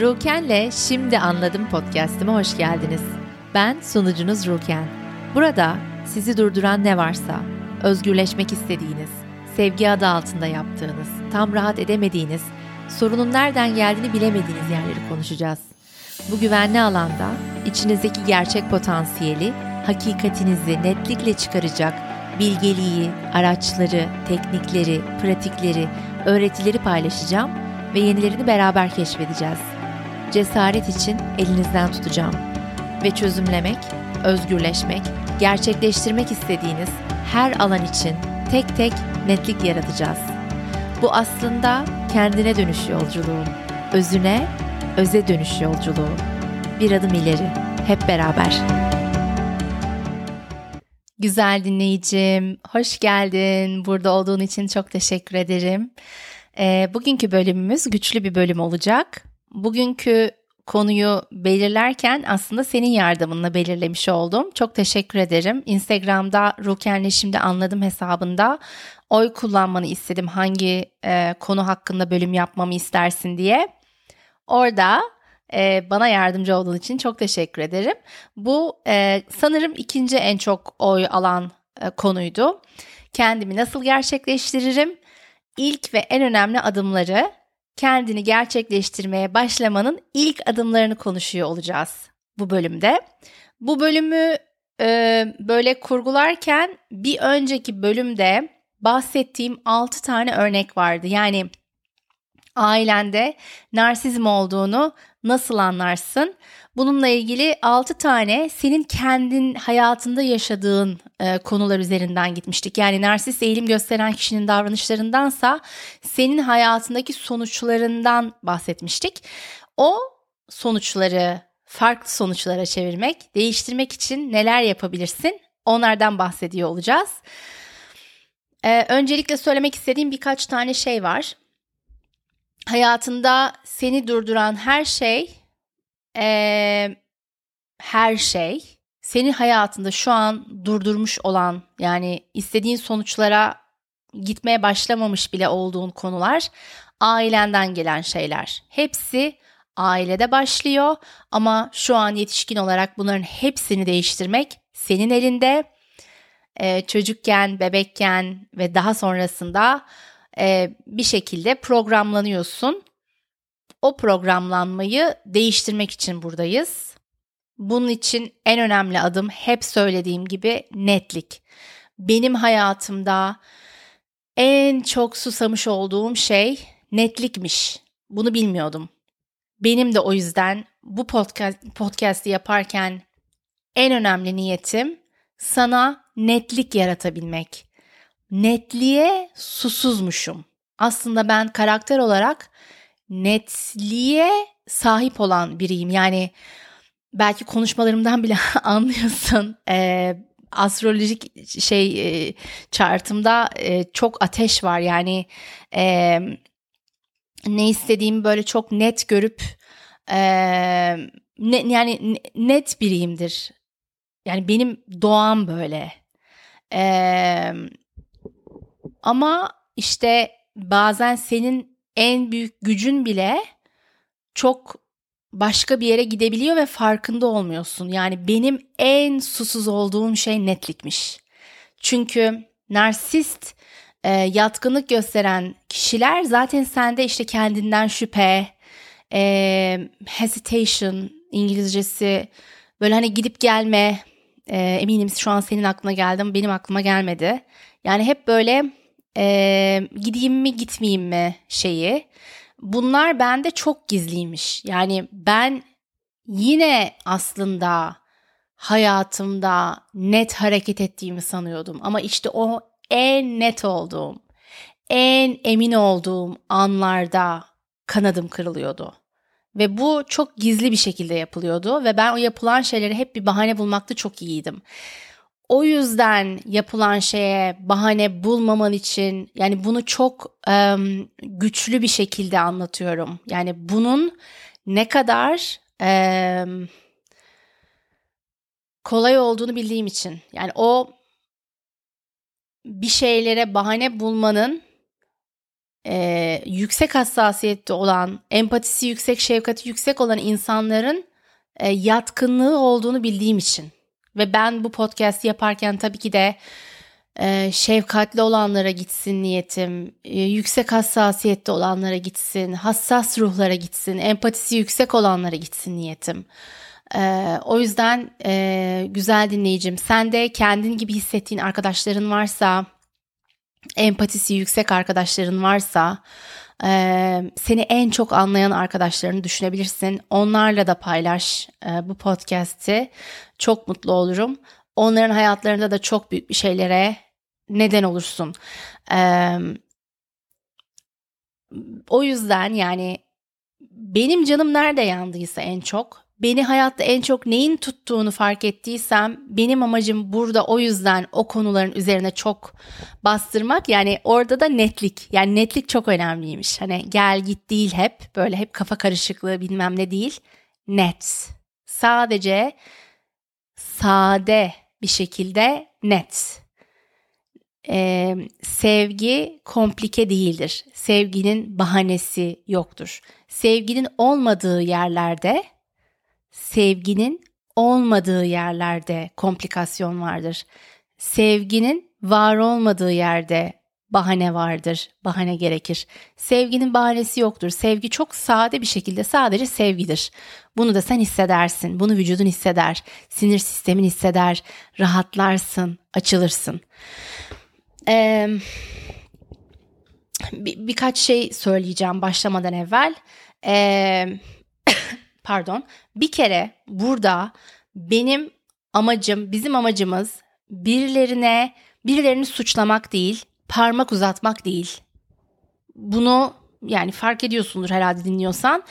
Ruken'le Şimdi Anladım podcast'ime hoş geldiniz. Ben sunucunuz Ruken. Burada sizi durduran ne varsa, özgürleşmek istediğiniz, sevgi adı altında yaptığınız, tam rahat edemediğiniz, sorunun nereden geldiğini bilemediğiniz yerleri konuşacağız. Bu güvenli alanda içinizdeki gerçek potansiyeli, hakikatinizi netlikle çıkaracak bilgeliği, araçları, teknikleri, pratikleri, öğretileri paylaşacağım ve yenilerini beraber keşfedeceğiz. Cesaret için elinizden tutacağım ve çözümlemek, özgürleşmek, gerçekleştirmek istediğiniz her alan için tek tek netlik yaratacağız. Bu aslında kendine dönüş yolculuğu, özüne, öze dönüş yolculuğu. Bir adım ileri, hep beraber. Güzel dinleyicim, hoş geldin. Burada olduğun için çok teşekkür ederim. E, bugünkü bölümümüz güçlü bir bölüm olacak. Bugünkü konuyu belirlerken aslında senin yardımınla belirlemiş oldum. Çok teşekkür ederim. Instagram'da Ruken'le şimdi anladım hesabında oy kullanmanı istedim hangi e, konu hakkında bölüm yapmamı istersin diye. Orada e, bana yardımcı olduğun için çok teşekkür ederim. Bu e, sanırım ikinci en çok oy alan e, konuydu. Kendimi nasıl gerçekleştiririm? İlk ve en önemli adımları kendini gerçekleştirmeye başlamanın ilk adımlarını konuşuyor olacağız bu bölümde. Bu bölümü e, böyle kurgularken bir önceki bölümde bahsettiğim 6 tane örnek vardı. Yani ailende narsizm olduğunu nasıl anlarsın? Bununla ilgili 6 tane senin kendin hayatında yaşadığın e, konular üzerinden gitmiştik. Yani narsist eğilim gösteren kişinin davranışlarındansa senin hayatındaki sonuçlarından bahsetmiştik. O sonuçları farklı sonuçlara çevirmek, değiştirmek için neler yapabilirsin? Onlardan bahsediyor olacağız. Ee, öncelikle söylemek istediğim birkaç tane şey var hayatında seni durduran her şey e, her şey senin hayatında şu an durdurmuş olan yani istediğin sonuçlara gitmeye başlamamış bile olduğun konular ailenden gelen şeyler. Hepsi ailede başlıyor ama şu an yetişkin olarak bunların hepsini değiştirmek senin elinde. Ee, çocukken, bebekken ve daha sonrasında e, bir şekilde programlanıyorsun. O programlanmayı değiştirmek için buradayız. Bunun için en önemli adım hep söylediğim gibi netlik. Benim hayatımda en çok susamış olduğum şey netlikmiş. Bunu bilmiyordum. Benim de o yüzden bu podcast podcast'i yaparken en önemli niyetim sana netlik yaratabilmek netliğe susuzmuşum. Aslında ben karakter olarak netliğe sahip olan biriyim. Yani belki konuşmalarımdan bile anlıyorsun. E, astrolojik şey e, chartımda e, çok ateş var. Yani e, ne istediğimi böyle çok net görüp e, ne, yani net biriyimdir. Yani benim doğam böyle. Eee ama işte bazen senin en büyük gücün bile çok başka bir yere gidebiliyor ve farkında olmuyorsun. Yani benim en susuz olduğum şey netlikmiş. Çünkü narsist e, yatkınlık gösteren kişiler zaten sende işte kendinden şüphe, e, hesitation İngilizcesi böyle hani gidip gelme e, eminim şu an senin aklına geldi ama benim aklıma gelmedi. Yani hep böyle e, gideyim mi gitmeyeyim mi şeyi. Bunlar bende çok gizliymiş. Yani ben yine aslında hayatımda net hareket ettiğimi sanıyordum. Ama işte o en net olduğum, en emin olduğum anlarda kanadım kırılıyordu. Ve bu çok gizli bir şekilde yapılıyordu ve ben o yapılan şeyleri hep bir bahane bulmakta çok iyiydim. O yüzden yapılan şeye bahane bulmaman için yani bunu çok um, güçlü bir şekilde anlatıyorum. Yani bunun ne kadar um, kolay olduğunu bildiğim için. Yani o bir şeylere bahane bulmanın e, yüksek hassasiyette olan, empatisi yüksek, şefkati yüksek olan insanların e, yatkınlığı olduğunu bildiğim için. Ve ben bu podcast'i yaparken tabii ki de e, şefkatli olanlara gitsin niyetim, e, yüksek hassasiyette olanlara gitsin, hassas ruhlara gitsin, empatisi yüksek olanlara gitsin niyetim. E, o yüzden e, güzel dinleyicim, sen de kendin gibi hissettiğin arkadaşların varsa, empatisi yüksek arkadaşların varsa, e, seni en çok anlayan arkadaşlarını düşünebilirsin. Onlarla da paylaş e, bu podcast'i. Çok mutlu olurum. Onların hayatlarında da çok büyük bir şeylere neden olursun. Ee, o yüzden yani benim canım nerede yandıysa en çok, beni hayatta en çok neyin tuttuğunu fark ettiysem benim amacım burada o yüzden o konuların üzerine çok bastırmak. Yani orada da netlik. Yani netlik çok önemliymiş. Hani gel git değil hep böyle hep kafa karışıklığı bilmem ne değil. Net. Sadece sade bir şekilde net. Ee, sevgi komplike değildir. Sevginin bahanesi yoktur. Sevginin olmadığı yerlerde, sevginin olmadığı yerlerde komplikasyon vardır. Sevginin var olmadığı yerde bahane vardır, bahane gerekir. Sevginin bahanesi yoktur. Sevgi çok sade bir şekilde sadece sevgidir. Bunu da sen hissedersin, bunu vücudun hisseder, sinir sistemin hisseder, rahatlarsın, açılırsın. Ee, bir, birkaç şey söyleyeceğim başlamadan evvel. Ee, pardon. Bir kere burada benim amacım, bizim amacımız birilerine, birilerini suçlamak değil, parmak uzatmak değil. Bunu yani fark ediyorsundur herhalde dinliyorsan.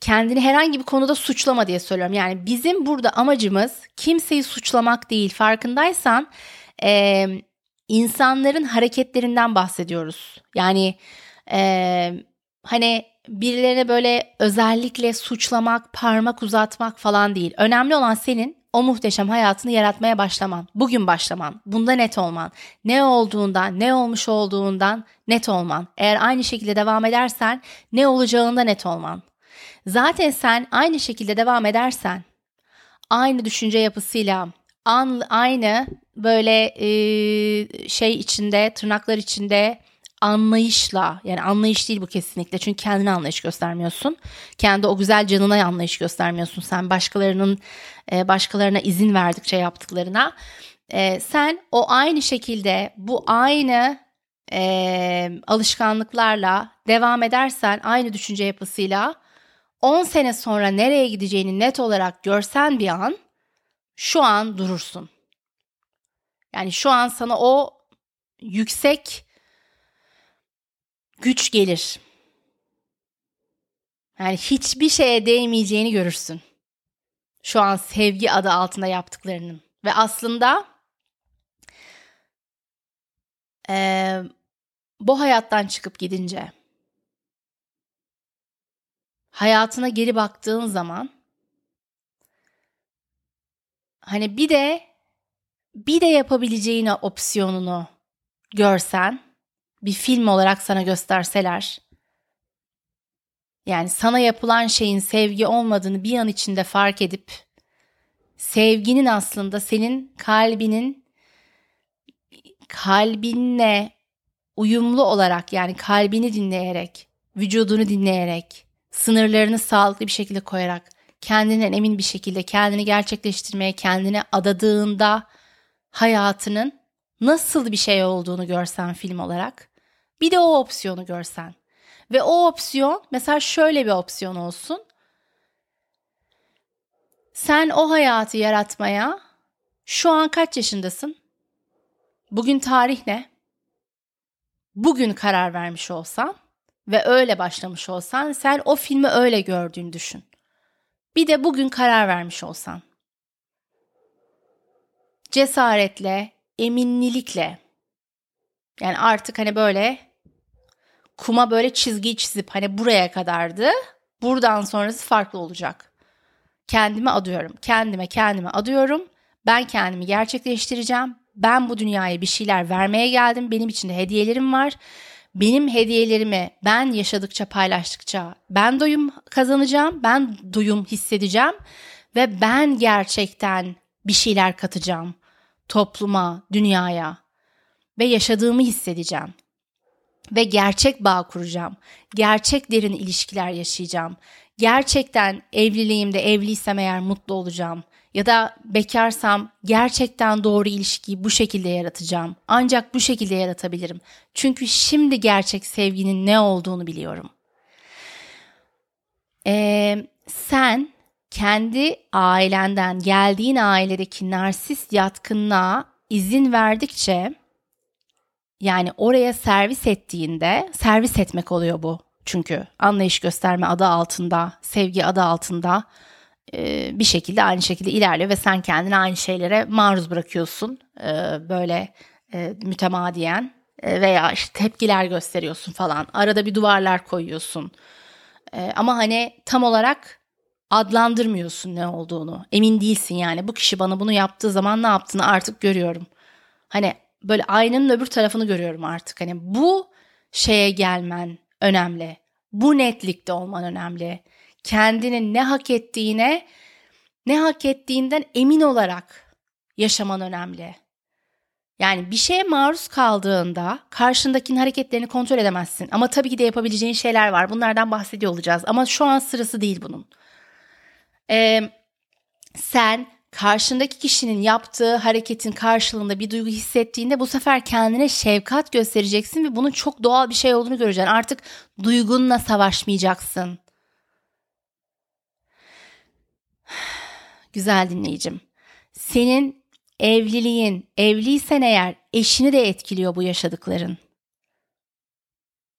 Kendini herhangi bir konuda suçlama diye söylüyorum. Yani bizim burada amacımız kimseyi suçlamak değil. Farkındaysan e, insanların hareketlerinden bahsediyoruz. Yani e, hani birilerine böyle özellikle suçlamak, parmak uzatmak falan değil. Önemli olan senin o muhteşem hayatını yaratmaya başlaman. Bugün başlaman. Bunda net olman. Ne olduğundan, ne olmuş olduğundan net olman. Eğer aynı şekilde devam edersen ne olacağında net olman. Zaten sen aynı şekilde devam edersen aynı düşünce yapısıyla, aynı böyle şey içinde, tırnaklar içinde anlayışla yani anlayış değil bu kesinlikle çünkü kendine anlayış göstermiyorsun. Kendi o güzel canına anlayış göstermiyorsun. Sen başkalarının e, başkalarına izin verdikçe yaptıklarına. E, sen o aynı şekilde bu aynı e, alışkanlıklarla devam edersen aynı düşünce yapısıyla 10 sene sonra nereye gideceğini net olarak görsen bir an şu an durursun. Yani şu an sana o yüksek güç gelir. Yani hiçbir şeye değmeyeceğini görürsün. Şu an sevgi adı altında yaptıklarının. Ve aslında e, bu hayattan çıkıp gidince hayatına geri baktığın zaman hani bir de bir de yapabileceğin opsiyonunu görsen, bir film olarak sana gösterseler, yani sana yapılan şeyin sevgi olmadığını bir an içinde fark edip, sevginin aslında senin kalbinin kalbinle uyumlu olarak yani kalbini dinleyerek, vücudunu dinleyerek, sınırlarını sağlıklı bir şekilde koyarak, kendinden emin bir şekilde kendini gerçekleştirmeye kendine adadığında hayatının nasıl bir şey olduğunu görsen film olarak bir de o opsiyonu görsen ve o opsiyon mesela şöyle bir opsiyon olsun. Sen o hayatı yaratmaya şu an kaç yaşındasın? Bugün tarih ne? Bugün karar vermiş olsan ve öyle başlamış olsan sen o filmi öyle gördüğünü düşün. Bir de bugün karar vermiş olsan cesaretle, eminlilikle yani artık hani böyle kuma böyle çizgi çizip hani buraya kadardı. Buradan sonrası farklı olacak. Kendime adıyorum. Kendime kendime adıyorum. Ben kendimi gerçekleştireceğim. Ben bu dünyaya bir şeyler vermeye geldim. Benim için de hediyelerim var. benim hediyelerimi ben yaşadıkça paylaştıkça ben doyum kazanacağım, ben duyum hissedeceğim ve ben gerçekten bir şeyler katacağım topluma, dünyaya ve yaşadığımı hissedeceğim. Ve gerçek bağ kuracağım. Gerçek derin ilişkiler yaşayacağım. Gerçekten evliliğimde evliysem eğer mutlu olacağım. Ya da bekarsam gerçekten doğru ilişkiyi bu şekilde yaratacağım. Ancak bu şekilde yaratabilirim. Çünkü şimdi gerçek sevginin ne olduğunu biliyorum. Ee, sen kendi ailenden, geldiğin ailedeki narsist yatkınlığa izin verdikçe yani oraya servis ettiğinde servis etmek oluyor bu. Çünkü anlayış gösterme adı altında, sevgi adı altında e, bir şekilde aynı şekilde ilerliyor ve sen kendini aynı şeylere maruz bırakıyorsun. E, böyle e, mütemadiyen veya işte tepkiler gösteriyorsun falan. Arada bir duvarlar koyuyorsun. Ama hani tam olarak adlandırmıyorsun ne olduğunu. Emin değilsin yani. Bu kişi bana bunu yaptığı zaman ne yaptığını artık görüyorum. Hani böyle aynanın öbür tarafını görüyorum artık. Hani bu şeye gelmen önemli. Bu netlikte olman önemli. Kendinin ne hak ettiğine, ne hak ettiğinden emin olarak yaşaman önemli. Yani bir şeye maruz kaldığında karşındakinin hareketlerini kontrol edemezsin. Ama tabii ki de yapabileceğin şeyler var. Bunlardan bahsediyor olacağız. Ama şu an sırası değil bunun. Ee, sen karşındaki kişinin yaptığı hareketin karşılığında bir duygu hissettiğinde bu sefer kendine şefkat göstereceksin ve bunun çok doğal bir şey olduğunu göreceksin. Artık duygunla savaşmayacaksın. Güzel dinleyicim. Senin evliliğin, evliysen eğer eşini de etkiliyor bu yaşadıkların.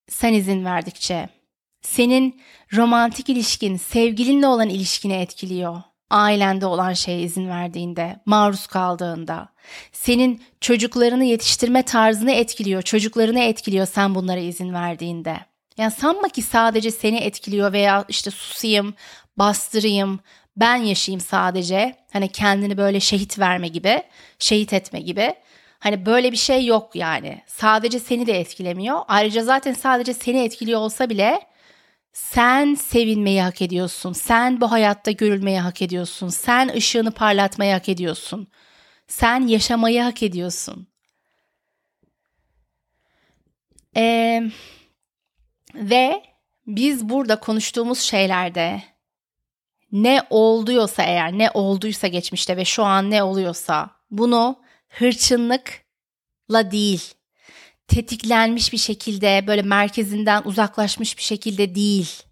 Sen izin verdikçe. Senin romantik ilişkin, sevgilinle olan ilişkini etkiliyor ailende olan şeye izin verdiğinde, maruz kaldığında, senin çocuklarını yetiştirme tarzını etkiliyor, çocuklarını etkiliyor sen bunlara izin verdiğinde. Yani sanma ki sadece seni etkiliyor veya işte susayım, bastırayım, ben yaşayayım sadece. Hani kendini böyle şehit verme gibi, şehit etme gibi. Hani böyle bir şey yok yani. Sadece seni de etkilemiyor. Ayrıca zaten sadece seni etkiliyor olsa bile sen sevinmeyi hak ediyorsun. Sen bu hayatta görülmeyi hak ediyorsun. Sen ışığını parlatmayı hak ediyorsun. Sen yaşamayı hak ediyorsun. Ee, ve biz burada konuştuğumuz şeylerde ne oluyorsa eğer ne olduysa geçmişte ve şu an ne oluyorsa bunu hırçınlıkla değil tetiklenmiş bir şekilde böyle merkezinden uzaklaşmış bir şekilde değil.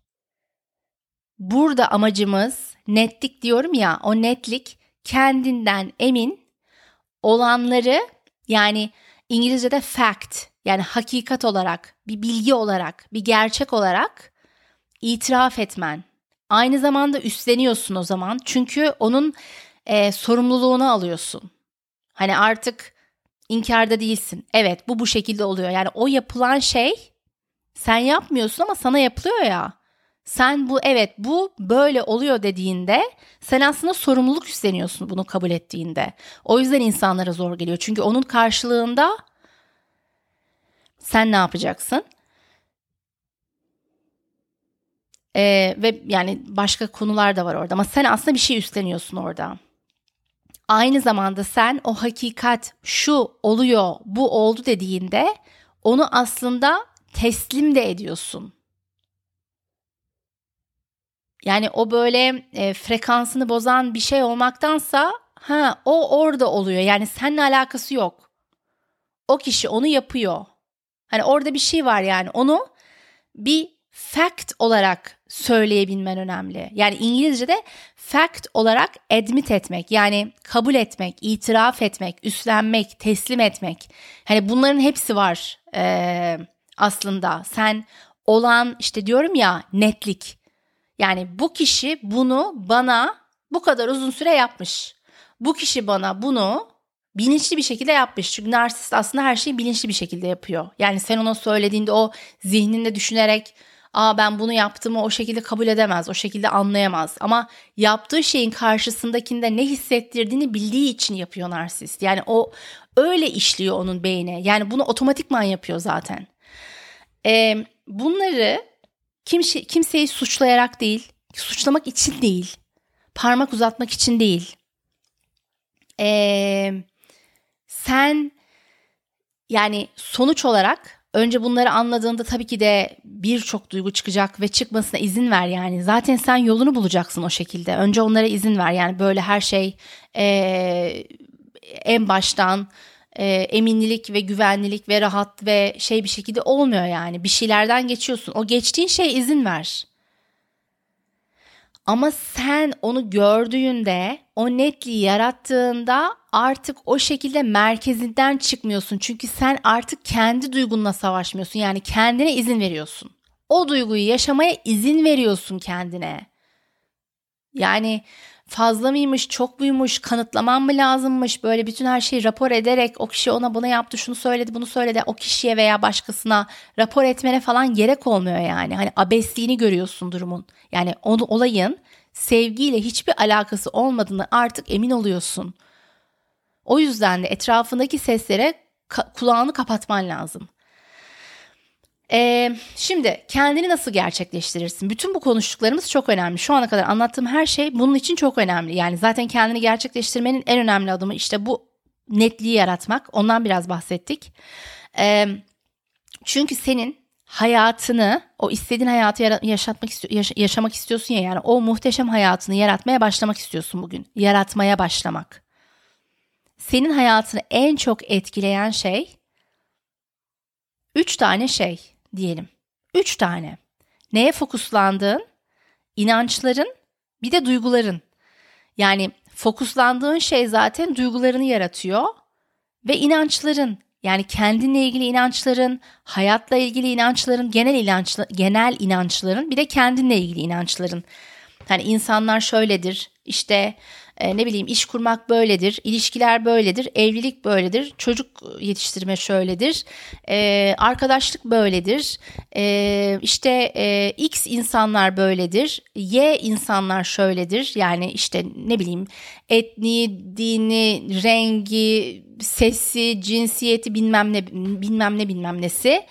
Burada amacımız netlik diyorum ya o netlik kendinden emin olanları yani İngilizce'de fact yani hakikat olarak bir bilgi olarak bir gerçek olarak itiraf etmen. Aynı zamanda üstleniyorsun o zaman çünkü onun e, sorumluluğunu alıyorsun. Hani artık inkarda değilsin. Evet bu bu şekilde oluyor. Yani o yapılan şey sen yapmıyorsun ama sana yapılıyor ya. Sen bu evet bu böyle oluyor dediğinde sen aslında sorumluluk üstleniyorsun bunu kabul ettiğinde. O yüzden insanlara zor geliyor. Çünkü onun karşılığında sen ne yapacaksın? Ee, ve yani başka konular da var orada ama sen aslında bir şey üstleniyorsun orada aynı zamanda sen o hakikat şu oluyor, bu oldu dediğinde onu aslında teslim de ediyorsun. Yani o böyle e, frekansını bozan bir şey olmaktansa ha o orada oluyor. Yani seninle alakası yok. O kişi onu yapıyor. Hani orada bir şey var yani onu bir fact olarak söyleyebilmen önemli. Yani İngilizce'de fact olarak admit etmek yani kabul etmek, itiraf etmek, üstlenmek, teslim etmek. Hani bunların hepsi var ee, aslında. Sen olan işte diyorum ya netlik. Yani bu kişi bunu bana bu kadar uzun süre yapmış. Bu kişi bana bunu bilinçli bir şekilde yapmış. Çünkü narsist aslında her şeyi bilinçli bir şekilde yapıyor. Yani sen ona söylediğinde o zihninde düşünerek aa ben bunu yaptığımı o şekilde kabul edemez, o şekilde anlayamaz. Ama yaptığı şeyin karşısındakinde ne hissettirdiğini bildiği için yapıyor narsist. Yani o öyle işliyor onun beyni. Yani bunu otomatikman yapıyor zaten. E, bunları kimse, kimseyi suçlayarak değil, suçlamak için değil, parmak uzatmak için değil. E, sen yani sonuç olarak önce bunları anladığında tabii ki de birçok duygu çıkacak ve çıkmasına izin ver yani. Zaten sen yolunu bulacaksın o şekilde. Önce onlara izin ver yani böyle her şey e, en baştan e, eminlik ve güvenlilik ve rahat ve şey bir şekilde olmuyor yani. Bir şeylerden geçiyorsun. O geçtiğin şey izin ver. Ama sen onu gördüğünde, o netliği yarattığında artık o şekilde merkezinden çıkmıyorsun. Çünkü sen artık kendi duygunla savaşmıyorsun. Yani kendine izin veriyorsun. O duyguyu yaşamaya izin veriyorsun kendine. Yani fazla mıymış, çok muymuş, kanıtlamam mı lazımmış böyle bütün her şeyi rapor ederek o kişi ona bunu yaptı, şunu söyledi, bunu söyledi o kişiye veya başkasına rapor etmene falan gerek olmuyor yani. Hani abesliğini görüyorsun durumun. Yani onu, olayın sevgiyle hiçbir alakası olmadığını artık emin oluyorsun. O yüzden de etrafındaki seslere ka- kulağını kapatman lazım. Ee, şimdi kendini nasıl gerçekleştirirsin? Bütün bu konuştuklarımız çok önemli. Şu ana kadar anlattığım her şey bunun için çok önemli. Yani zaten kendini gerçekleştirmenin en önemli adımı işte bu netliği yaratmak. Ondan biraz bahsettik. Ee, çünkü senin hayatını, o istediğin hayatı yaşatmak istiyor, yaşamak istiyorsun ya yani o muhteşem hayatını yaratmaya başlamak istiyorsun bugün. Yaratmaya başlamak. Senin hayatını en çok etkileyen şey üç tane şey diyelim. Üç tane. Neye fokuslandığın, inançların, bir de duyguların. Yani fokuslandığın şey zaten duygularını yaratıyor ve inançların yani kendinle ilgili inançların, hayatla ilgili inançların, genel inançlı, genel inançların, bir de kendinle ilgili inançların. Hani insanlar şöyledir. İşte e, ne bileyim iş kurmak böyledir, ilişkiler böyledir, evlilik böyledir, çocuk yetiştirme şöyledir, e, arkadaşlık böyledir, e, işte e, X insanlar böyledir, Y insanlar şöyledir. Yani işte ne bileyim etni, dini, rengi, sesi, cinsiyeti bilmem ne bilmem ne bilmem nesi.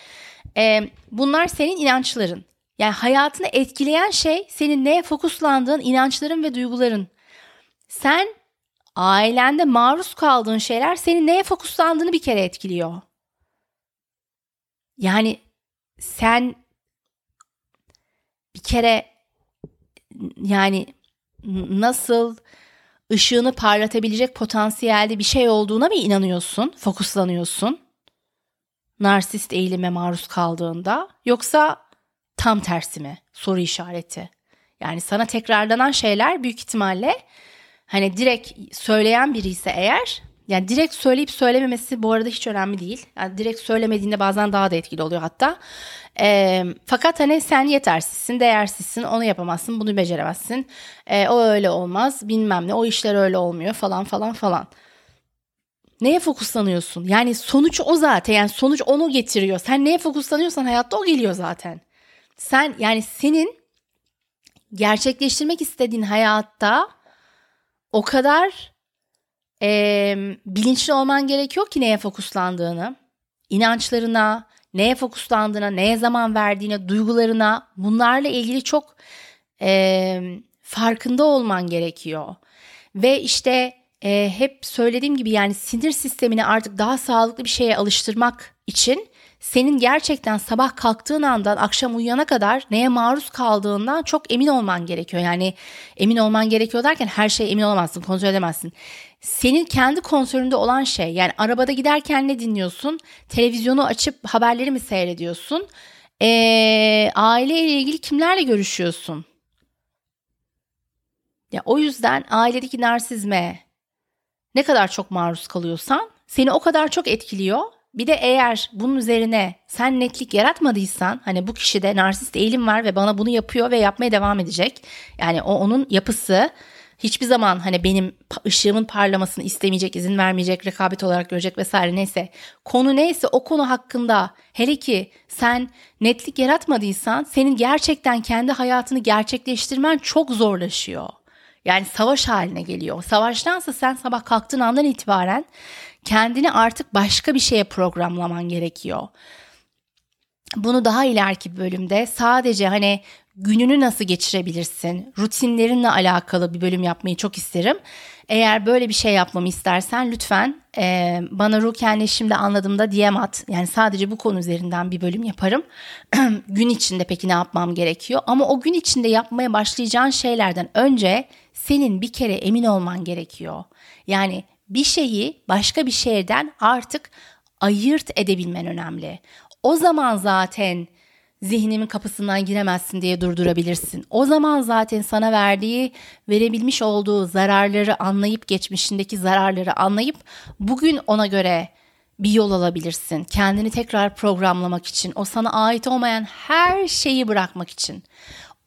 E, bunlar senin inançların. Yani hayatını etkileyen şey senin neye fokuslandığın inançların ve duyguların. Sen ailende maruz kaldığın şeyler senin neye fokuslandığını bir kere etkiliyor. Yani sen bir kere yani nasıl ışığını parlatabilecek potansiyelde bir şey olduğuna mı inanıyorsun, fokuslanıyorsun? Narsist eğilime maruz kaldığında yoksa tam tersi mi? Soru işareti. Yani sana tekrarlanan şeyler büyük ihtimalle hani direkt söyleyen biri ise eğer yani direkt söyleyip söylememesi bu arada hiç önemli değil. Yani direkt söylemediğinde bazen daha da etkili oluyor hatta. E, fakat hani sen yetersizsin, değersizsin, onu yapamazsın, bunu beceremezsin. E, o öyle olmaz, bilmem ne, o işler öyle olmuyor falan falan falan. Neye fokuslanıyorsun? Yani sonuç o zaten. Yani sonuç onu getiriyor. Sen neye fokuslanıyorsan hayatta o geliyor zaten. Sen yani senin gerçekleştirmek istediğin hayatta o kadar e, bilinçli olman gerekiyor ki neye fokuslandığını, inançlarına, neye fokuslandığına, neye zaman verdiğine, duygularına bunlarla ilgili çok e, farkında olman gerekiyor. Ve işte e, hep söylediğim gibi yani sinir sistemini artık daha sağlıklı bir şeye alıştırmak için senin gerçekten sabah kalktığın andan akşam uyuyana kadar neye maruz kaldığından çok emin olman gerekiyor. Yani emin olman gerekiyor derken her şeye emin olamazsın, kontrol edemezsin. Senin kendi kontrolünde olan şey yani arabada giderken ne dinliyorsun? Televizyonu açıp haberleri mi seyrediyorsun? Ee, aileyle ilgili kimlerle görüşüyorsun? Ya o yüzden ailedeki narsizme ne kadar çok maruz kalıyorsan seni o kadar çok etkiliyor bir de eğer bunun üzerine sen netlik yaratmadıysan hani bu kişide narsist eğilim var ve bana bunu yapıyor ve yapmaya devam edecek. Yani o onun yapısı hiçbir zaman hani benim ışığımın parlamasını istemeyecek, izin vermeyecek, rekabet olarak görecek vesaire neyse. Konu neyse o konu hakkında hele ki sen netlik yaratmadıysan senin gerçekten kendi hayatını gerçekleştirmen çok zorlaşıyor. Yani savaş haline geliyor. Savaştansa sen sabah kalktığın andan itibaren kendini artık başka bir şeye programlaman gerekiyor. bunu daha ileriki bölümde sadece hani gününü nasıl geçirebilirsin, rutinlerinle alakalı bir bölüm yapmayı çok isterim. Eğer böyle bir şey yapmamı istersen lütfen e, bana Ruken'le şimdi anladığımda DM at. Yani sadece bu konu üzerinden bir bölüm yaparım. gün içinde peki ne yapmam gerekiyor? Ama o gün içinde yapmaya başlayacağın şeylerden önce senin bir kere emin olman gerekiyor. Yani bir şeyi başka bir şeyden artık ayırt edebilmen önemli. O zaman zaten zihnimin kapısından giremezsin diye durdurabilirsin. O zaman zaten sana verdiği, verebilmiş olduğu zararları anlayıp geçmişindeki zararları anlayıp bugün ona göre bir yol alabilirsin. Kendini tekrar programlamak için, o sana ait olmayan her şeyi bırakmak için.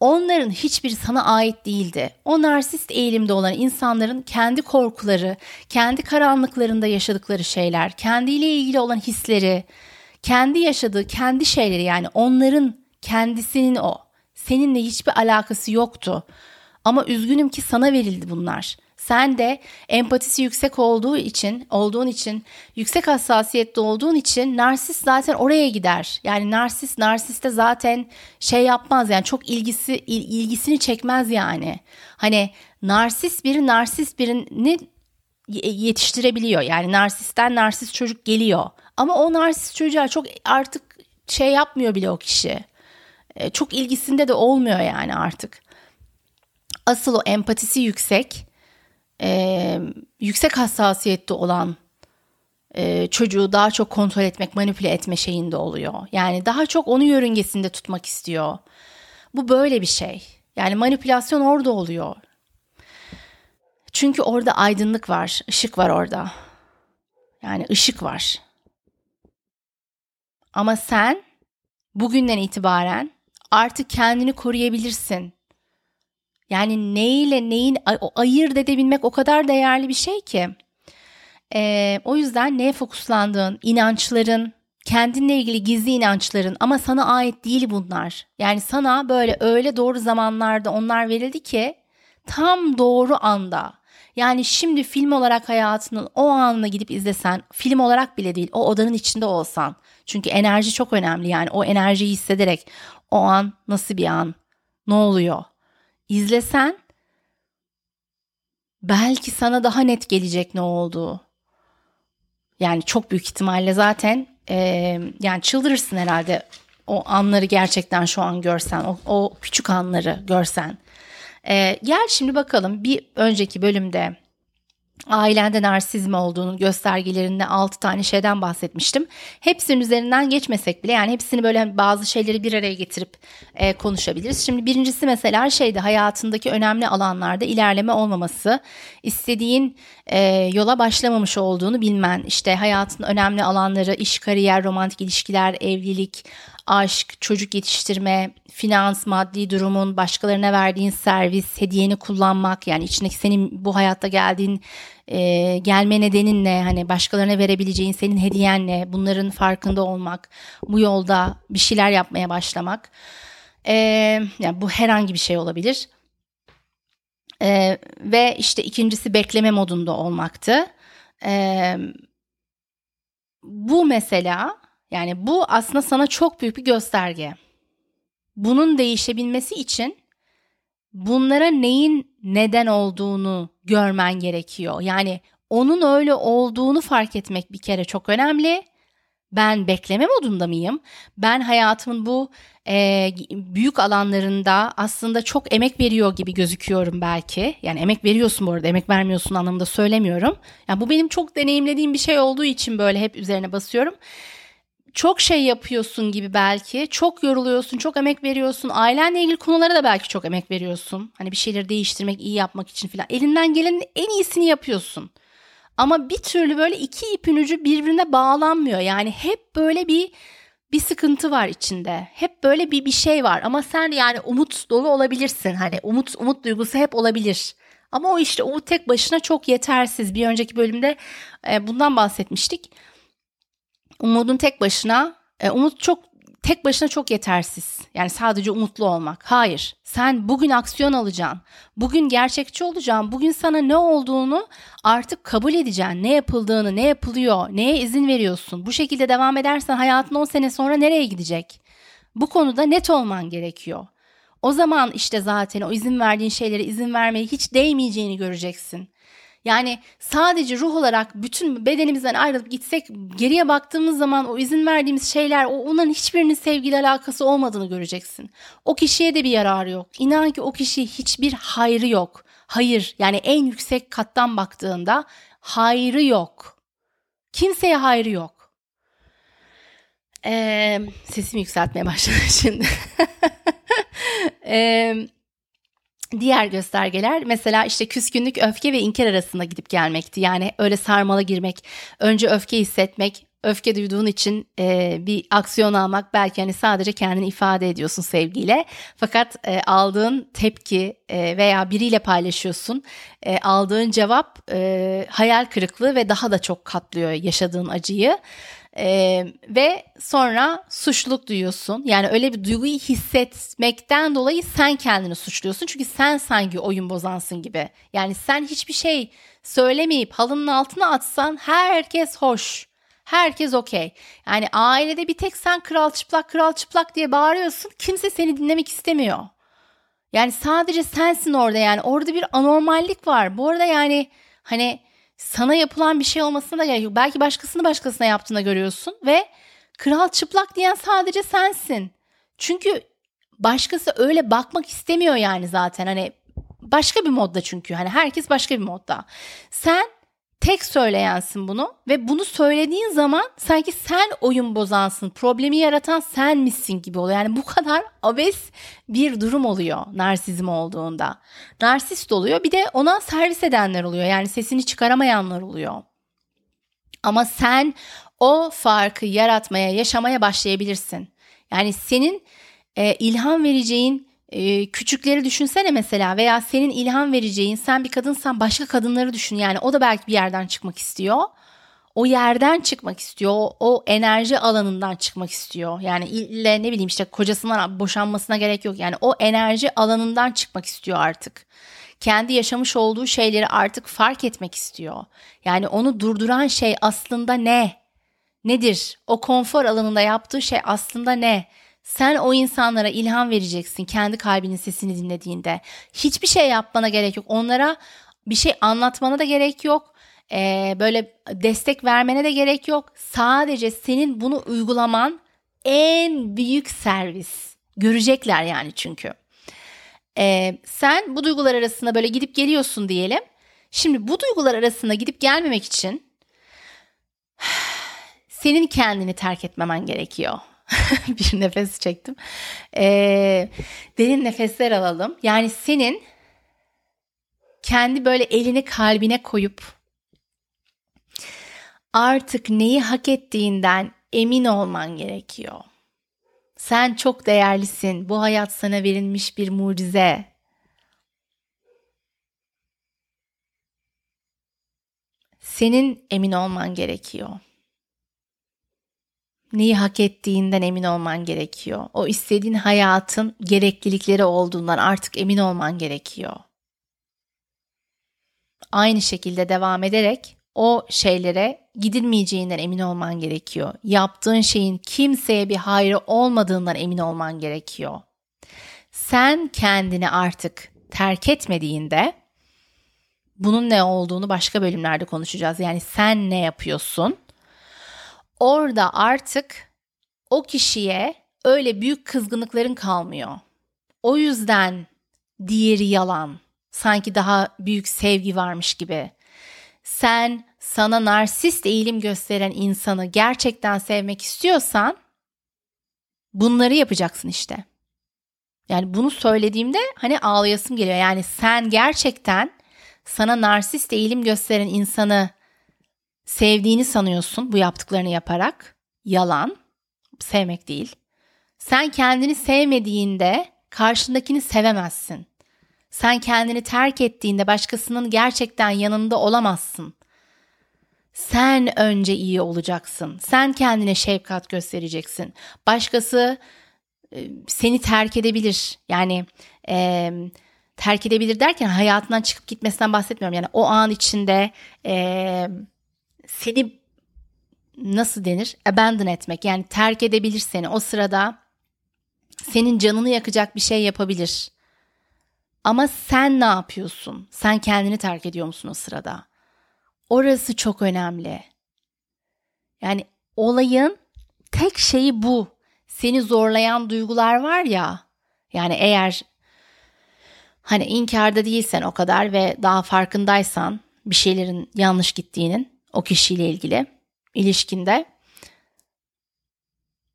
Onların hiçbiri sana ait değildi. O narsist eğilimde olan insanların kendi korkuları, kendi karanlıklarında yaşadıkları şeyler, kendiyle ilgili olan hisleri, kendi yaşadığı kendi şeyleri yani onların kendisinin o. Seninle hiçbir alakası yoktu. Ama üzgünüm ki sana verildi bunlar. Sen de empatisi yüksek olduğu için, olduğun için, yüksek hassasiyette olduğun için narsist zaten oraya gider. Yani narsist narsiste zaten şey yapmaz yani çok ilgisi il, ilgisini çekmez yani. Hani narsist biri narsist birini yetiştirebiliyor. Yani narsisten narsist çocuk geliyor. Ama o narsist çocuğa çok artık şey yapmıyor bile o kişi. E, çok ilgisinde de olmuyor yani artık. Asıl o empatisi yüksek, e, yüksek hassasiyette olan e, çocuğu daha çok kontrol etmek, manipüle etme şeyinde oluyor. Yani daha çok onu yörüngesinde tutmak istiyor. Bu böyle bir şey. Yani manipülasyon orada oluyor. Çünkü orada aydınlık var, ışık var orada. Yani ışık var. Ama sen bugünden itibaren artık kendini koruyabilirsin. Yani neyle neyin ayırt edebilmek o kadar değerli bir şey ki. Ee, o yüzden neye fokuslandığın, inançların, kendinle ilgili gizli inançların ama sana ait değil bunlar. Yani sana böyle öyle doğru zamanlarda onlar verildi ki tam doğru anda. Yani şimdi film olarak hayatının o anını gidip izlesen, film olarak bile değil, o odanın içinde olsan. Çünkü enerji çok önemli yani o enerjiyi hissederek o an nasıl bir an? Ne oluyor? İzlesen belki sana daha net gelecek ne olduğu. Yani çok büyük ihtimalle zaten e, yani çıldırırsın herhalde o anları gerçekten şu an görsen, o, o küçük anları görsen. E, gel şimdi bakalım bir önceki bölümde ailende narsizm olduğunu göstergelerinde 6 tane şeyden bahsetmiştim. Hepsinin üzerinden geçmesek bile yani hepsini böyle bazı şeyleri bir araya getirip e, konuşabiliriz. Şimdi birincisi mesela şeydi hayatındaki önemli alanlarda ilerleme olmaması, istediğin e, yola başlamamış olduğunu bilmen, işte hayatın önemli alanları iş, kariyer, romantik ilişkiler, evlilik, aşk, çocuk yetiştirme, finans, maddi durumun, başkalarına verdiğin servis, hediyeni kullanmak yani içindeki senin bu hayatta geldiğin e, gelme nedenin ne hani başkalarına verebileceğin senin hediyen ne bunların farkında olmak, bu yolda bir şeyler yapmaya başlamak. E, yani bu herhangi bir şey olabilir. E, ve işte ikincisi bekleme modunda olmaktı. E, bu mesela yani bu aslında sana çok büyük bir gösterge. Bunun değişebilmesi için bunlara neyin neden olduğunu görmen gerekiyor. Yani onun öyle olduğunu fark etmek bir kere çok önemli. Ben bekleme modunda mıyım? Ben hayatımın bu e, büyük alanlarında aslında çok emek veriyor gibi gözüküyorum belki. Yani emek veriyorsun bu arada, emek vermiyorsun anlamında söylemiyorum. Yani bu benim çok deneyimlediğim bir şey olduğu için böyle hep üzerine basıyorum çok şey yapıyorsun gibi belki. Çok yoruluyorsun, çok emek veriyorsun. Ailenle ilgili konulara da belki çok emek veriyorsun. Hani bir şeyleri değiştirmek, iyi yapmak için falan. Elinden gelenin en iyisini yapıyorsun. Ama bir türlü böyle iki ipin ucu birbirine bağlanmıyor. Yani hep böyle bir bir sıkıntı var içinde. Hep böyle bir bir şey var ama sen yani umut dolu olabilirsin. Hani umut umut duygusu hep olabilir. Ama o işte umut tek başına çok yetersiz. Bir önceki bölümde e, bundan bahsetmiştik umudun tek başına, e, umut çok tek başına çok yetersiz. Yani sadece umutlu olmak. Hayır. Sen bugün aksiyon alacaksın. Bugün gerçekçi olacaksın. Bugün sana ne olduğunu artık kabul edeceksin. Ne yapıldığını, ne yapılıyor, neye izin veriyorsun. Bu şekilde devam edersen hayatın 10 sene sonra nereye gidecek? Bu konuda net olman gerekiyor. O zaman işte zaten o izin verdiğin şeylere izin vermeye hiç değmeyeceğini göreceksin. Yani sadece ruh olarak bütün bedenimizden ayrılıp gitsek geriye baktığımız zaman o izin verdiğimiz şeyler o onların hiçbirinin sevgiyle alakası olmadığını göreceksin. O kişiye de bir yararı yok. İnan ki o kişiye hiçbir hayrı yok. Hayır yani en yüksek kattan baktığında hayrı yok. Kimseye hayrı yok. Ee, sesimi yükseltmeye başladım şimdi. ee, Diğer göstergeler mesela işte küskünlük, öfke ve inkar arasında gidip gelmekti. Yani öyle sarmala girmek, önce öfke hissetmek, öfke duyduğun için e, bir aksiyon almak belki hani sadece kendini ifade ediyorsun sevgiyle. Fakat e, aldığın tepki e, veya biriyle paylaşıyorsun, e, aldığın cevap e, hayal kırıklığı ve daha da çok katlıyor yaşadığın acıyı. Ee, ve sonra suçluluk duyuyorsun. Yani öyle bir duyguyu hissetmekten dolayı sen kendini suçluyorsun. Çünkü sen sanki oyun bozansın gibi. Yani sen hiçbir şey söylemeyip halının altına atsan herkes hoş. Herkes okey. Yani ailede bir tek sen kral çıplak kral çıplak diye bağırıyorsun. Kimse seni dinlemek istemiyor. Yani sadece sensin orada yani. Orada bir anormallik var. Bu arada yani hani sana yapılan bir şey olmasına da gerek yok. Belki başkasını başkasına yaptığını görüyorsun ve kral çıplak diyen sadece sensin. Çünkü başkası öyle bakmak istemiyor yani zaten. Hani başka bir modda çünkü. Hani herkes başka bir modda. Sen tek söyleyensin bunu ve bunu söylediğin zaman sanki sen oyun bozansın, problemi yaratan sen misin gibi oluyor. Yani bu kadar abes bir durum oluyor narsizm olduğunda. Narsist oluyor bir de ona servis edenler oluyor. Yani sesini çıkaramayanlar oluyor. Ama sen o farkı yaratmaya, yaşamaya başlayabilirsin. Yani senin e, ilham vereceğin ee, küçükleri düşünsene mesela veya senin ilham vereceğin sen bir kadınsan başka kadınları düşün yani o da belki bir yerden çıkmak istiyor. O yerden çıkmak istiyor. O, o enerji alanından çıkmak istiyor. Yani ille ne bileyim işte kocasından boşanmasına gerek yok. Yani o enerji alanından çıkmak istiyor artık. Kendi yaşamış olduğu şeyleri artık fark etmek istiyor. Yani onu durduran şey aslında ne? Nedir? O konfor alanında yaptığı şey aslında ne? Sen o insanlara ilham vereceksin kendi kalbinin sesini dinlediğinde. Hiçbir şey yapmana gerek yok. Onlara bir şey anlatmana da gerek yok. Ee, böyle destek vermene de gerek yok. Sadece senin bunu uygulaman en büyük servis. Görecekler yani çünkü. Ee, sen bu duygular arasında böyle gidip geliyorsun diyelim. Şimdi bu duygular arasında gidip gelmemek için senin kendini terk etmemen gerekiyor. bir nefes çektim. Ee, derin nefesler alalım. Yani senin kendi böyle elini kalbine koyup artık neyi hak ettiğinden emin olman gerekiyor. Sen çok değerlisin. Bu hayat sana verilmiş bir mucize. Senin emin olman gerekiyor neyi hak ettiğinden emin olman gerekiyor. O istediğin hayatın gereklilikleri olduğundan artık emin olman gerekiyor. Aynı şekilde devam ederek o şeylere gidilmeyeceğinden emin olman gerekiyor. Yaptığın şeyin kimseye bir hayrı olmadığından emin olman gerekiyor. Sen kendini artık terk etmediğinde bunun ne olduğunu başka bölümlerde konuşacağız. Yani sen ne yapıyorsun? Orada artık o kişiye öyle büyük kızgınlıkların kalmıyor. O yüzden diğeri yalan. Sanki daha büyük sevgi varmış gibi. Sen sana narsist eğilim gösteren insanı gerçekten sevmek istiyorsan bunları yapacaksın işte. Yani bunu söylediğimde hani ağlayasım geliyor. Yani sen gerçekten sana narsist eğilim gösteren insanı sevdiğini sanıyorsun bu yaptıklarını yaparak. Yalan. Sevmek değil. Sen kendini sevmediğinde karşındakini sevemezsin. Sen kendini terk ettiğinde başkasının gerçekten yanında olamazsın. Sen önce iyi olacaksın. Sen kendine şefkat göstereceksin. Başkası e, seni terk edebilir. Yani e, terk edebilir derken hayatından çıkıp gitmesinden bahsetmiyorum. Yani o an içinde e, seni nasıl denir? Abandon etmek yani terk edebilir seni o sırada senin canını yakacak bir şey yapabilir. Ama sen ne yapıyorsun? Sen kendini terk ediyor musun o sırada? Orası çok önemli. Yani olayın tek şeyi bu. Seni zorlayan duygular var ya. Yani eğer hani inkarda değilsen o kadar ve daha farkındaysan bir şeylerin yanlış gittiğinin o kişiyle ilgili ilişkinde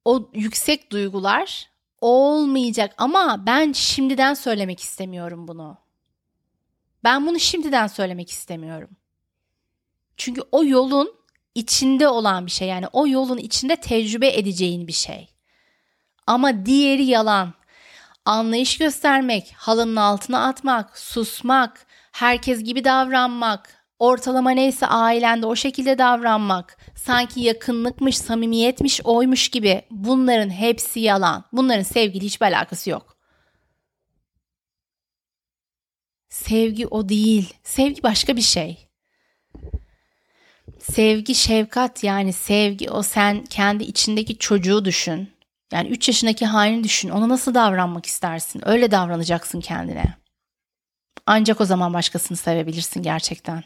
o yüksek duygular olmayacak ama ben şimdiden söylemek istemiyorum bunu. Ben bunu şimdiden söylemek istemiyorum. Çünkü o yolun içinde olan bir şey yani o yolun içinde tecrübe edeceğin bir şey. Ama diğeri yalan. Anlayış göstermek, halının altına atmak, susmak, herkes gibi davranmak, ortalama neyse ailende o şekilde davranmak, sanki yakınlıkmış, samimiyetmiş, oymuş gibi bunların hepsi yalan. Bunların sevgili hiçbir alakası yok. Sevgi o değil. Sevgi başka bir şey. Sevgi şefkat yani sevgi o sen kendi içindeki çocuğu düşün. Yani 3 yaşındaki halini düşün. Ona nasıl davranmak istersin? Öyle davranacaksın kendine. Ancak o zaman başkasını sevebilirsin gerçekten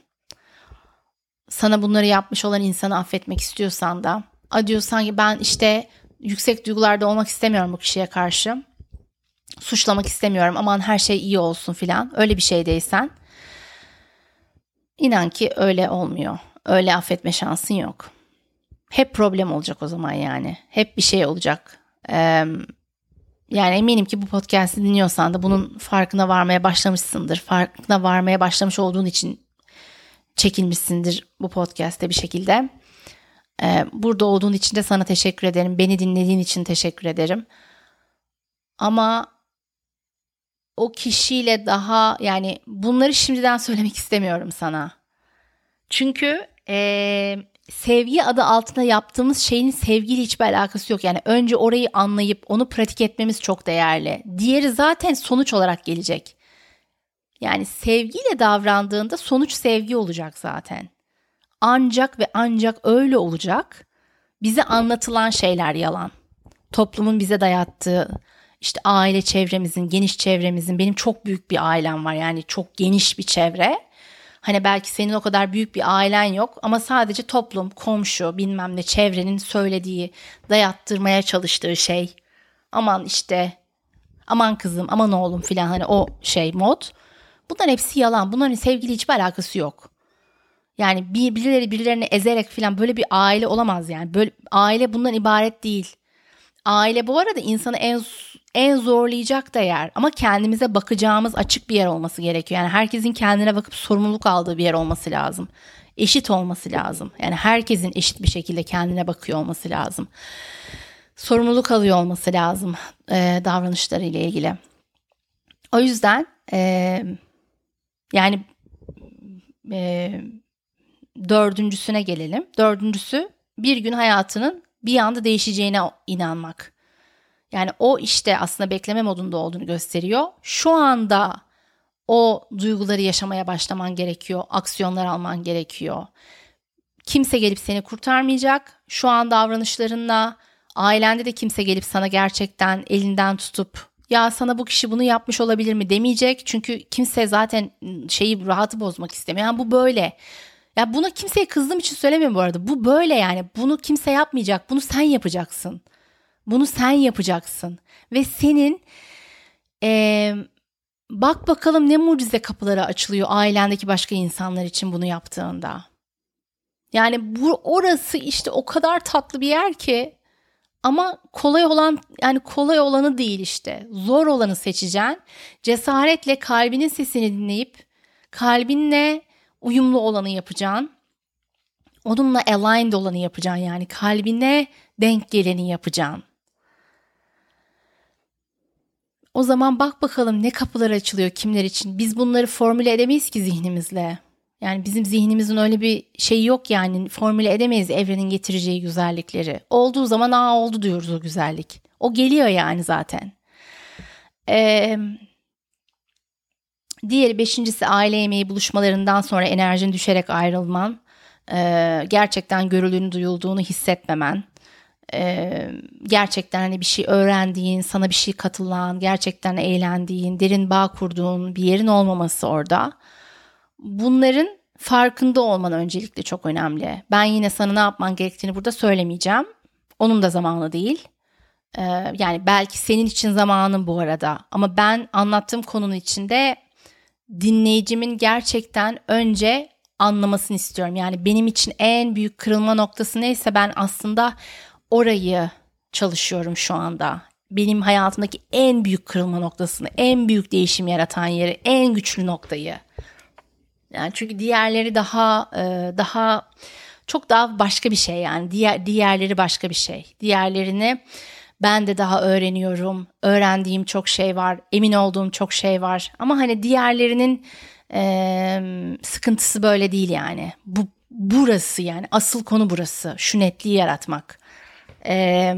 sana bunları yapmış olan insanı affetmek istiyorsan da diyorsan ki ben işte yüksek duygularda olmak istemiyorum bu kişiye karşı. Suçlamak istemiyorum aman her şey iyi olsun filan öyle bir şeydeysen inan ki öyle olmuyor. Öyle affetme şansın yok. Hep problem olacak o zaman yani. Hep bir şey olacak. Ee, yani eminim ki bu podcast'i dinliyorsan da bunun farkına varmaya başlamışsındır. Farkına varmaya başlamış olduğun için çekilmişsindir bu podcast'te bir şekilde. Ee, burada olduğun için de sana teşekkür ederim. Beni dinlediğin için teşekkür ederim. Ama o kişiyle daha yani bunları şimdiden söylemek istemiyorum sana. Çünkü e, sevgi adı altında yaptığımız şeyin sevgiyle hiçbir alakası yok. Yani önce orayı anlayıp onu pratik etmemiz çok değerli. Diğeri zaten sonuç olarak gelecek. Yani sevgiyle davrandığında sonuç sevgi olacak zaten. Ancak ve ancak öyle olacak. Bize anlatılan şeyler yalan. Toplumun bize dayattığı işte aile çevremizin, geniş çevremizin benim çok büyük bir ailem var. Yani çok geniş bir çevre. Hani belki senin o kadar büyük bir ailen yok ama sadece toplum, komşu, bilmem ne çevrenin söylediği, dayattırmaya çalıştığı şey. Aman işte aman kızım, aman oğlum filan hani o şey mod. Bunların hepsi yalan. Bunların sevgili hiçbir alakası yok. Yani bir, birileri birilerini ezerek falan böyle bir aile olamaz yani. Böyle aile bundan ibaret değil. Aile bu arada insanı en en zorlayacak da yer ama kendimize bakacağımız açık bir yer olması gerekiyor. Yani herkesin kendine bakıp sorumluluk aldığı bir yer olması lazım. Eşit olması lazım. Yani herkesin eşit bir şekilde kendine bakıyor olması lazım. Sorumluluk alıyor olması lazım e, davranışlarıyla ilgili. O yüzden e, yani e, dördüncüsüne gelelim. Dördüncüsü bir gün hayatının bir anda değişeceğine inanmak. Yani o işte aslında bekleme modunda olduğunu gösteriyor. Şu anda o duyguları yaşamaya başlaman gerekiyor. Aksiyonlar alman gerekiyor. Kimse gelip seni kurtarmayacak. Şu an davranışlarınla ailende de kimse gelip sana gerçekten elinden tutup ya sana bu kişi bunu yapmış olabilir mi demeyecek. Çünkü kimse zaten şeyi rahatı bozmak istemiyor. Yani bu böyle. Ya buna kimseye kızdığım için söylemiyorum bu arada. Bu böyle yani. Bunu kimse yapmayacak. Bunu sen yapacaksın. Bunu sen yapacaksın. Ve senin ee, bak bakalım ne mucize kapıları açılıyor ailendeki başka insanlar için bunu yaptığında. Yani bu orası işte o kadar tatlı bir yer ki ama kolay olan yani kolay olanı değil işte. Zor olanı seçeceksin. Cesaretle kalbinin sesini dinleyip kalbinle uyumlu olanı yapacaksın. Onunla aligned olanı yapacaksın yani kalbine denk geleni yapacaksın. O zaman bak bakalım ne kapılar açılıyor kimler için. Biz bunları formüle edemeyiz ki zihnimizle. Yani bizim zihnimizin öyle bir şey yok yani formüle edemeyiz evrenin getireceği güzellikleri. Olduğu zaman aa oldu diyoruz o güzellik. O geliyor yani zaten. Ee, diğeri beşincisi aile yemeği buluşmalarından sonra enerjin düşerek ayrılman. Ee, gerçekten görüldüğünü duyulduğunu hissetmemen. Ee, gerçekten hani bir şey öğrendiğin, sana bir şey katılan, gerçekten eğlendiğin, derin bağ kurduğun bir yerin olmaması orada. Bunların farkında olman öncelikle çok önemli. Ben yine sana ne yapman gerektiğini burada söylemeyeceğim. Onun da zamanı değil. Ee, yani belki senin için zamanın bu arada. Ama ben anlattığım konunun içinde dinleyicimin gerçekten önce anlamasını istiyorum. Yani benim için en büyük kırılma noktası neyse ben aslında orayı çalışıyorum şu anda. Benim hayatımdaki en büyük kırılma noktasını, en büyük değişim yaratan yeri, en güçlü noktayı. Yani çünkü diğerleri daha e, daha çok daha başka bir şey yani. Diğer diğerleri başka bir şey. Diğerlerini ben de daha öğreniyorum. Öğrendiğim çok şey var. Emin olduğum çok şey var. Ama hani diğerlerinin e, sıkıntısı böyle değil yani. Bu burası yani asıl konu burası. Şu netliği yaratmak. E,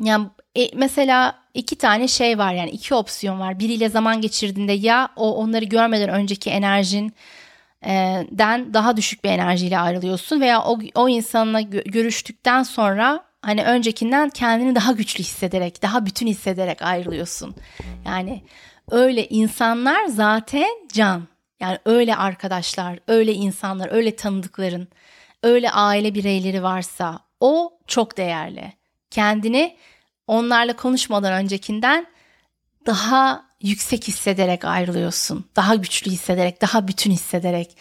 yani e, mesela iki tane şey var yani iki opsiyon var. Biriyle zaman geçirdiğinde ya o onları görmeden önceki enerjin den daha düşük bir enerjiyle ayrılıyorsun veya o, o insanla görüştükten sonra hani öncekinden kendini daha güçlü hissederek, daha bütün hissederek ayrılıyorsun. Yani öyle insanlar zaten can. Yani öyle arkadaşlar, öyle insanlar, öyle tanıdıkların, öyle aile bireyleri varsa o çok değerli. Kendini onlarla konuşmadan öncekinden daha yüksek hissederek ayrılıyorsun. Daha güçlü hissederek, daha bütün hissederek,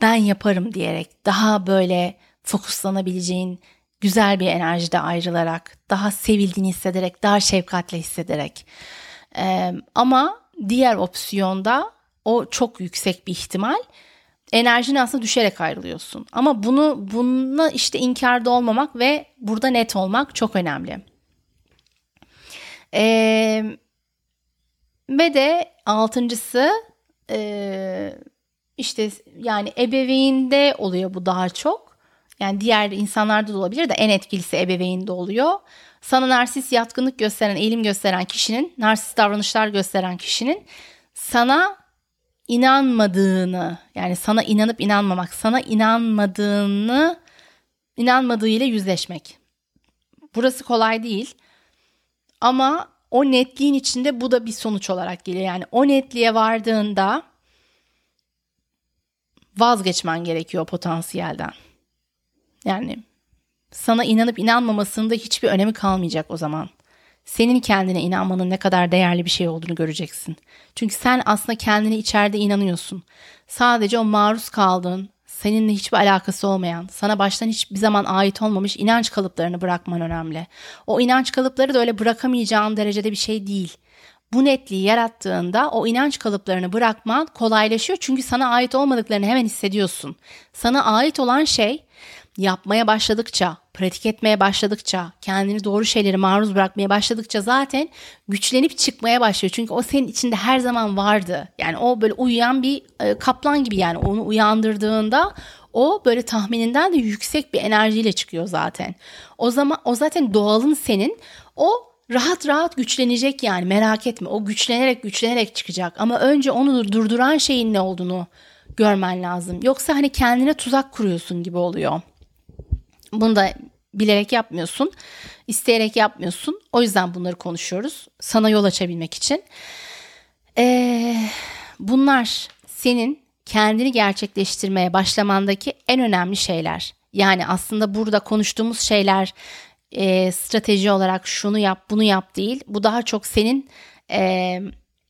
ben yaparım diyerek, daha böyle fokuslanabileceğin güzel bir enerjide ayrılarak, daha sevildiğini hissederek, daha şefkatle hissederek. Ee, ama diğer opsiyonda o çok yüksek bir ihtimal enerjin aslında düşerek ayrılıyorsun. Ama bunu bununla işte inkarda olmamak ve burada net olmak çok önemli. Ee, ve de altıncısı e, işte yani ebeveynde oluyor bu daha çok. Yani diğer insanlarda da olabilir de en etkilisi ebeveynde oluyor. Sana narsist yatkınlık gösteren, eğilim gösteren kişinin, narsist davranışlar gösteren kişinin sana inanmadığını, yani sana inanıp inanmamak, sana inanmadığını, inanmadığıyla yüzleşmek. Burası kolay değil. Ama o netliğin içinde bu da bir sonuç olarak geliyor. Yani o netliğe vardığında vazgeçmen gerekiyor potansiyelden. Yani sana inanıp inanmamasında hiçbir önemi kalmayacak o zaman. Senin kendine inanmanın ne kadar değerli bir şey olduğunu göreceksin. Çünkü sen aslında kendine içeride inanıyorsun. Sadece o maruz kaldığın, seninle hiçbir alakası olmayan, sana baştan hiçbir zaman ait olmamış inanç kalıplarını bırakman önemli. O inanç kalıpları da öyle bırakamayacağın derecede bir şey değil. Bu netliği yarattığında o inanç kalıplarını bırakman kolaylaşıyor çünkü sana ait olmadıklarını hemen hissediyorsun. Sana ait olan şey yapmaya başladıkça, pratik etmeye başladıkça, kendini doğru şeyleri maruz bırakmaya başladıkça zaten güçlenip çıkmaya başlıyor. Çünkü o senin içinde her zaman vardı. Yani o böyle uyuyan bir e, kaplan gibi yani onu uyandırdığında o böyle tahmininden de yüksek bir enerjiyle çıkıyor zaten. O zaman o zaten doğalın senin. O rahat rahat güçlenecek yani merak etme. O güçlenerek güçlenerek çıkacak. Ama önce onu durduran şeyin ne olduğunu görmen lazım. Yoksa hani kendine tuzak kuruyorsun gibi oluyor. Bunu da bilerek yapmıyorsun. isteyerek yapmıyorsun. O yüzden bunları konuşuyoruz. Sana yol açabilmek için. Ee, bunlar senin kendini gerçekleştirmeye başlamandaki en önemli şeyler. Yani aslında burada konuştuğumuz şeyler e, strateji olarak şunu yap bunu yap değil. Bu daha çok senin e,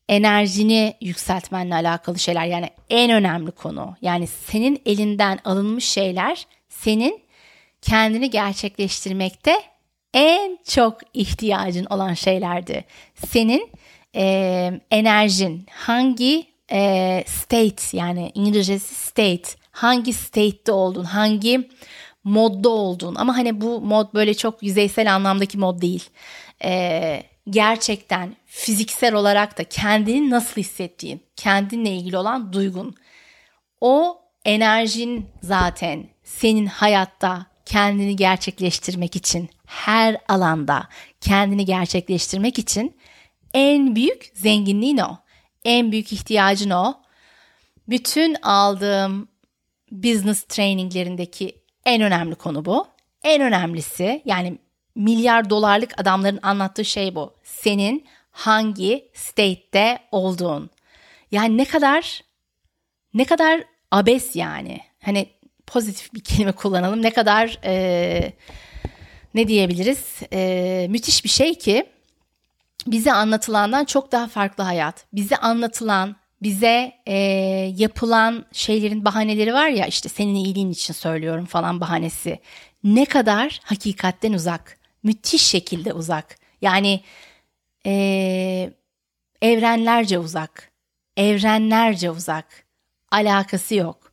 enerjini yükseltmenle alakalı şeyler. Yani en önemli konu. Yani senin elinden alınmış şeyler senin kendini gerçekleştirmekte en çok ihtiyacın olan şeylerdi. Senin e, enerjin hangi e, state yani İngilizcesi state hangi state'te oldun hangi modda oldun ama hani bu mod böyle çok yüzeysel anlamdaki mod değil. E, gerçekten fiziksel olarak da kendini nasıl hissettiğin, kendinle ilgili olan duygun. O enerjin zaten senin hayatta kendini gerçekleştirmek için her alanda kendini gerçekleştirmek için en büyük zenginliğin o. En büyük ihtiyacın o. Bütün aldığım business traininglerindeki en önemli konu bu. en önemlisi yani milyar dolarlık adamların anlattığı şey bu. Senin hangi state'te olduğun. Yani ne kadar ne kadar abes yani. Hani pozitif bir kelime kullanalım. Ne kadar e, ne diyebiliriz? E, müthiş bir şey ki bize anlatılandan çok daha farklı hayat. Bize anlatılan, bize e, yapılan şeylerin bahaneleri var ya işte senin iyiliğin için söylüyorum falan bahanesi. Ne kadar hakikatten uzak. Müthiş şekilde uzak. Yani e, evrenlerce uzak. Evrenlerce uzak. Alakası yok.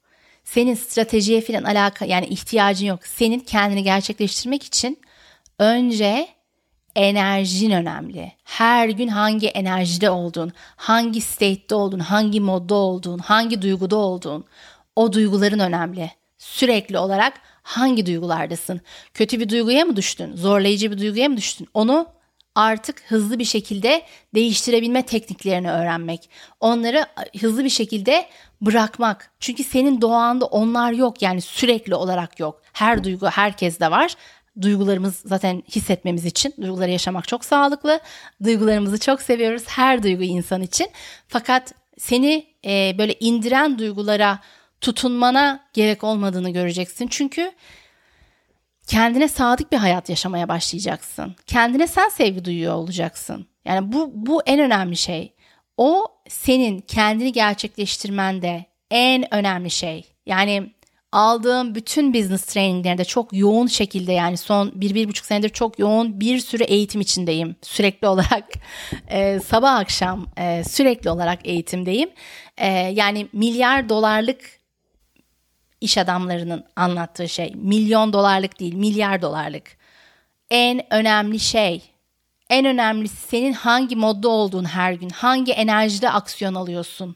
Senin stratejiye falan alaka yani ihtiyacın yok. Senin kendini gerçekleştirmek için önce enerjin önemli. Her gün hangi enerjide olduğun, hangi state'de olduğun, hangi modda olduğun, hangi duyguda olduğun o duyguların önemli. Sürekli olarak hangi duygulardasın? Kötü bir duyguya mı düştün? Zorlayıcı bir duyguya mı düştün? Onu artık hızlı bir şekilde değiştirebilme tekniklerini öğrenmek. Onları hızlı bir şekilde bırakmak. Çünkü senin doğanda onlar yok yani sürekli olarak yok. Her duygu herkeste var. Duygularımız zaten hissetmemiz için duyguları yaşamak çok sağlıklı. Duygularımızı çok seviyoruz her duygu insan için. Fakat seni e, böyle indiren duygulara tutunmana gerek olmadığını göreceksin. Çünkü kendine sadık bir hayat yaşamaya başlayacaksın. Kendine sen sevgi duyuyor olacaksın. Yani bu bu en önemli şey. O senin kendini gerçekleştirmende en önemli şey. Yani aldığım bütün business traininglerinde çok yoğun şekilde yani son bir, bir buçuk senedir çok yoğun bir sürü eğitim içindeyim. Sürekli olarak e, sabah akşam e, sürekli olarak eğitimdeyim. E, yani milyar dolarlık iş adamlarının anlattığı şey. Milyon dolarlık değil, milyar dolarlık. En önemli şey, en önemlisi senin hangi modda olduğun her gün, hangi enerjide aksiyon alıyorsun.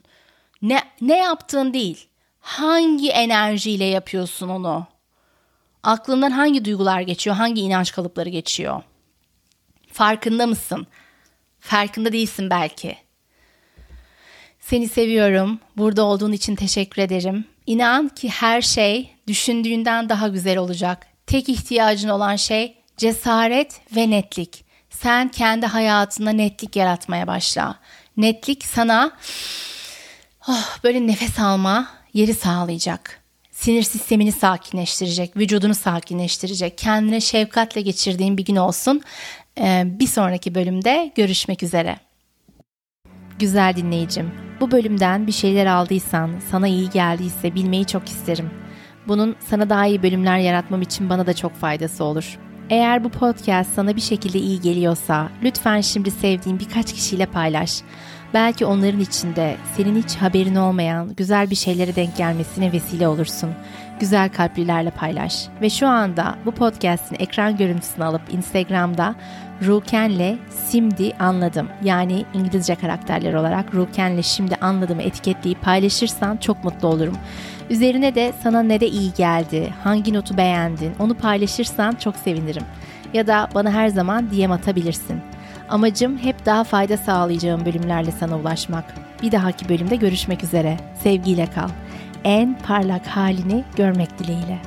Ne ne yaptığın değil, hangi enerjiyle yapıyorsun onu. Aklından hangi duygular geçiyor, hangi inanç kalıpları geçiyor. Farkında mısın? Farkında değilsin belki. Seni seviyorum. Burada olduğun için teşekkür ederim. İnan ki her şey düşündüğünden daha güzel olacak. Tek ihtiyacın olan şey cesaret ve netlik. Sen kendi hayatında netlik yaratmaya başla. Netlik sana oh, böyle nefes alma yeri sağlayacak. Sinir sistemini sakinleştirecek, vücudunu sakinleştirecek. Kendine şefkatle geçirdiğin bir gün olsun. Ee, bir sonraki bölümde görüşmek üzere. Güzel dinleyicim, bu bölümden bir şeyler aldıysan, sana iyi geldiyse bilmeyi çok isterim. Bunun sana daha iyi bölümler yaratmam için bana da çok faydası olur. Eğer bu podcast sana bir şekilde iyi geliyorsa lütfen şimdi sevdiğin birkaç kişiyle paylaş. Belki onların içinde senin hiç haberin olmayan güzel bir şeylere denk gelmesine vesile olursun. Güzel kalplilerle paylaş. Ve şu anda bu podcast'in ekran görüntüsünü alıp Instagram'da Ruken'le şimdi anladım. Yani İngilizce karakterler olarak Ruken'le şimdi anladımı etiketleyip paylaşırsan çok mutlu olurum. Üzerine de sana ne de iyi geldi, hangi notu beğendin onu paylaşırsan çok sevinirim. Ya da bana her zaman DM atabilirsin. Amacım hep daha fayda sağlayacağım bölümlerle sana ulaşmak. Bir dahaki bölümde görüşmek üzere. Sevgiyle kal. En parlak halini görmek dileğiyle.